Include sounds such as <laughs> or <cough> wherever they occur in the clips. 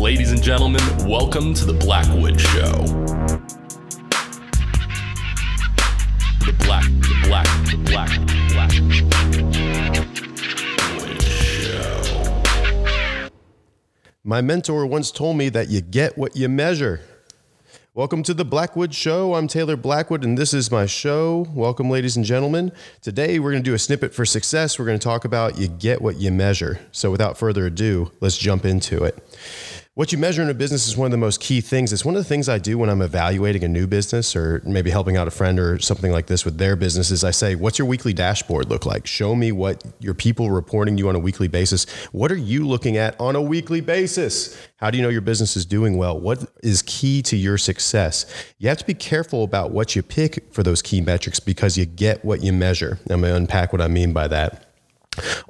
Ladies and gentlemen, welcome to the Blackwood Show. The Black, the Black, the Black, Black Show. My mentor once told me that you get what you measure. Welcome to the Blackwood Show. I'm Taylor Blackwood, and this is my show. Welcome, ladies and gentlemen. Today, we're going to do a snippet for success. We're going to talk about you get what you measure. So, without further ado, let's jump into it. What you measure in a business is one of the most key things. It's one of the things I do when I'm evaluating a new business or maybe helping out a friend or something like this with their business is I say, what's your weekly dashboard look like? Show me what your people reporting you on a weekly basis. What are you looking at on a weekly basis? How do you know your business is doing well? What is key to your success? You have to be careful about what you pick for those key metrics because you get what you measure. I'm going to unpack what I mean by that.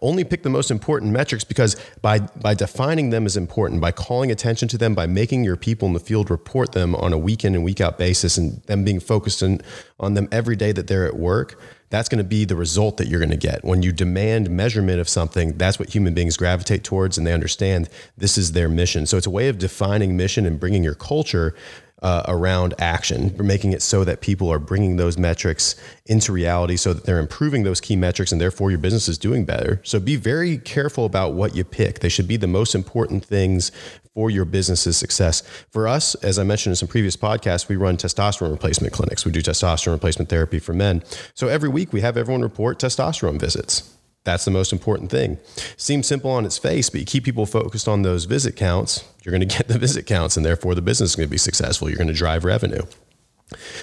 Only pick the most important metrics because by, by defining them as important, by calling attention to them, by making your people in the field report them on a week in and week out basis, and them being focused in, on them every day that they're at work, that's going to be the result that you're going to get. When you demand measurement of something, that's what human beings gravitate towards, and they understand this is their mission. So it's a way of defining mission and bringing your culture uh, around action, making it so that people are bringing those metrics into reality so that they're improving those key metrics and therefore your business is doing better. So be very careful about what you pick. They should be the most important things for your business's success. For us, as I mentioned in some previous podcasts, we run testosterone replacement clinics. We do testosterone replacement therapy for men. So every week we have everyone report testosterone visits. That's the most important thing. Seems simple on its face, but you keep people focused on those visit counts, you're going to get the visit counts, and therefore the business is going to be successful. You're going to drive revenue.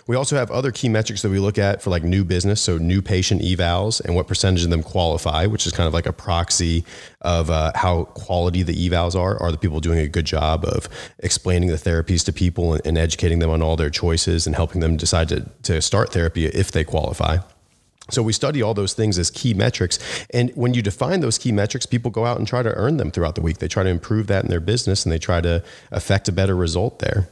We also have other key metrics that we look at for like new business, so new patient evals and what percentage of them qualify, which is kind of like a proxy of uh, how quality the evals are. Are the people doing a good job of explaining the therapies to people and, and educating them on all their choices and helping them decide to, to start therapy if they qualify? So we study all those things as key metrics. And when you define those key metrics, people go out and try to earn them throughout the week. They try to improve that in their business and they try to affect a better result there.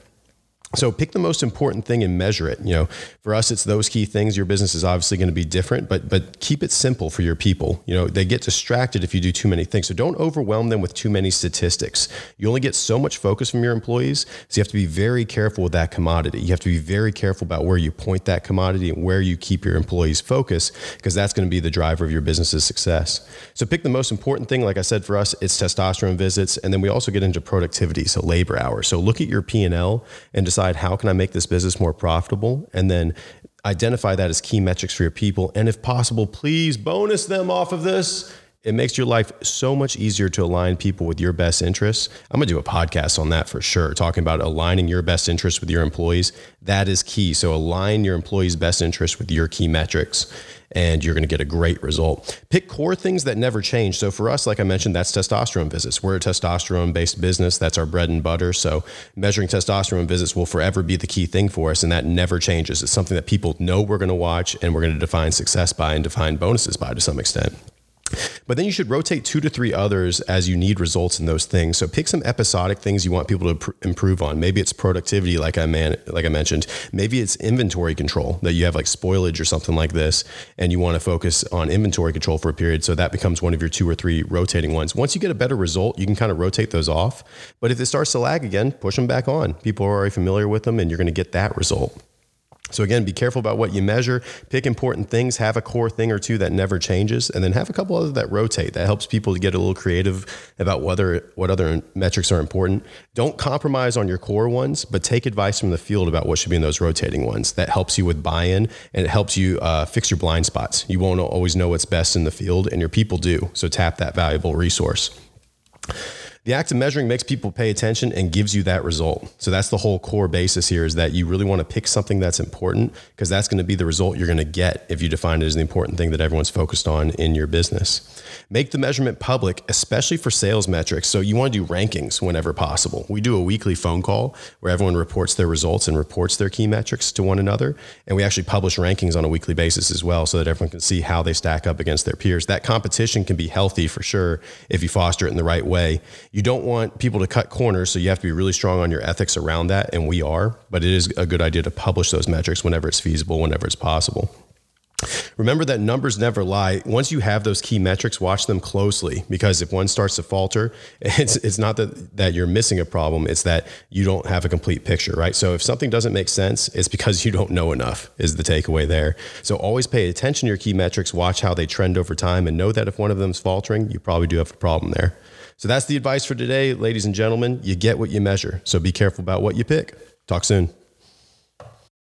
So pick the most important thing and measure it. You know, for us, it's those key things. Your business is obviously going to be different, but but keep it simple for your people. You know, they get distracted if you do too many things. So don't overwhelm them with too many statistics. You only get so much focus from your employees, so you have to be very careful with that commodity. You have to be very careful about where you point that commodity and where you keep your employees focused, because that's going to be the driver of your business's success. So pick the most important thing. Like I said, for us, it's testosterone visits, and then we also get into productivity, so labor hours. So look at your P and L and decide decide how can I make this business more profitable, and then identify that as key metrics for your people. And if possible, please bonus them off of this. It makes your life so much easier to align people with your best interests. I'm going to do a podcast on that for sure, talking about aligning your best interests with your employees. That is key. So align your employees' best interests with your key metrics and you're going to get a great result. Pick core things that never change. So for us, like I mentioned, that's testosterone visits. We're a testosterone based business. That's our bread and butter. So measuring testosterone visits will forever be the key thing for us, and that never changes. It's something that people know we're going to watch and we're going to define success by and define bonuses by to some extent. But then you should rotate two to three others as you need results in those things. So pick some episodic things you want people to pr- improve on. Maybe it's productivity, like I man, like I mentioned. Maybe it's inventory control that you have like spoilage or something like this, and you want to focus on inventory control for a period. So that becomes one of your two or three rotating ones. Once you get a better result, you can kind of rotate those off. But if it starts to lag again, push them back on. People are already familiar with them, and you're going to get that result. So again, be careful about what you measure. Pick important things. Have a core thing or two that never changes, and then have a couple other that rotate. That helps people to get a little creative about whether what other metrics are important. Don't compromise on your core ones, but take advice from the field about what should be in those rotating ones. That helps you with buy-in and it helps you uh, fix your blind spots. You won't always know what's best in the field, and your people do. So tap that valuable resource. The act of measuring makes people pay attention and gives you that result. So that's the whole core basis here is that you really want to pick something that's important because that's going to be the result you're going to get if you define it as the important thing that everyone's focused on in your business. Make the measurement public, especially for sales metrics. So you want to do rankings whenever possible. We do a weekly phone call where everyone reports their results and reports their key metrics to one another. And we actually publish rankings on a weekly basis as well so that everyone can see how they stack up against their peers. That competition can be healthy for sure if you foster it in the right way you don't want people to cut corners, so you have to be really strong on your ethics around that, and we are. But it is a good idea to publish those metrics whenever it's feasible, whenever it's possible. Remember that numbers never lie. Once you have those key metrics, watch them closely because if one starts to falter, <laughs> it's it's not that that you're missing a problem, it's that you don't have a complete picture, right? So if something doesn't make sense, it's because you don't know enough is the takeaway there. So always pay attention to your key metrics, watch how they trend over time and know that if one of them is faltering, you probably do have a problem there. So that's the advice for today, ladies and gentlemen. You get what you measure. So be careful about what you pick. Talk soon.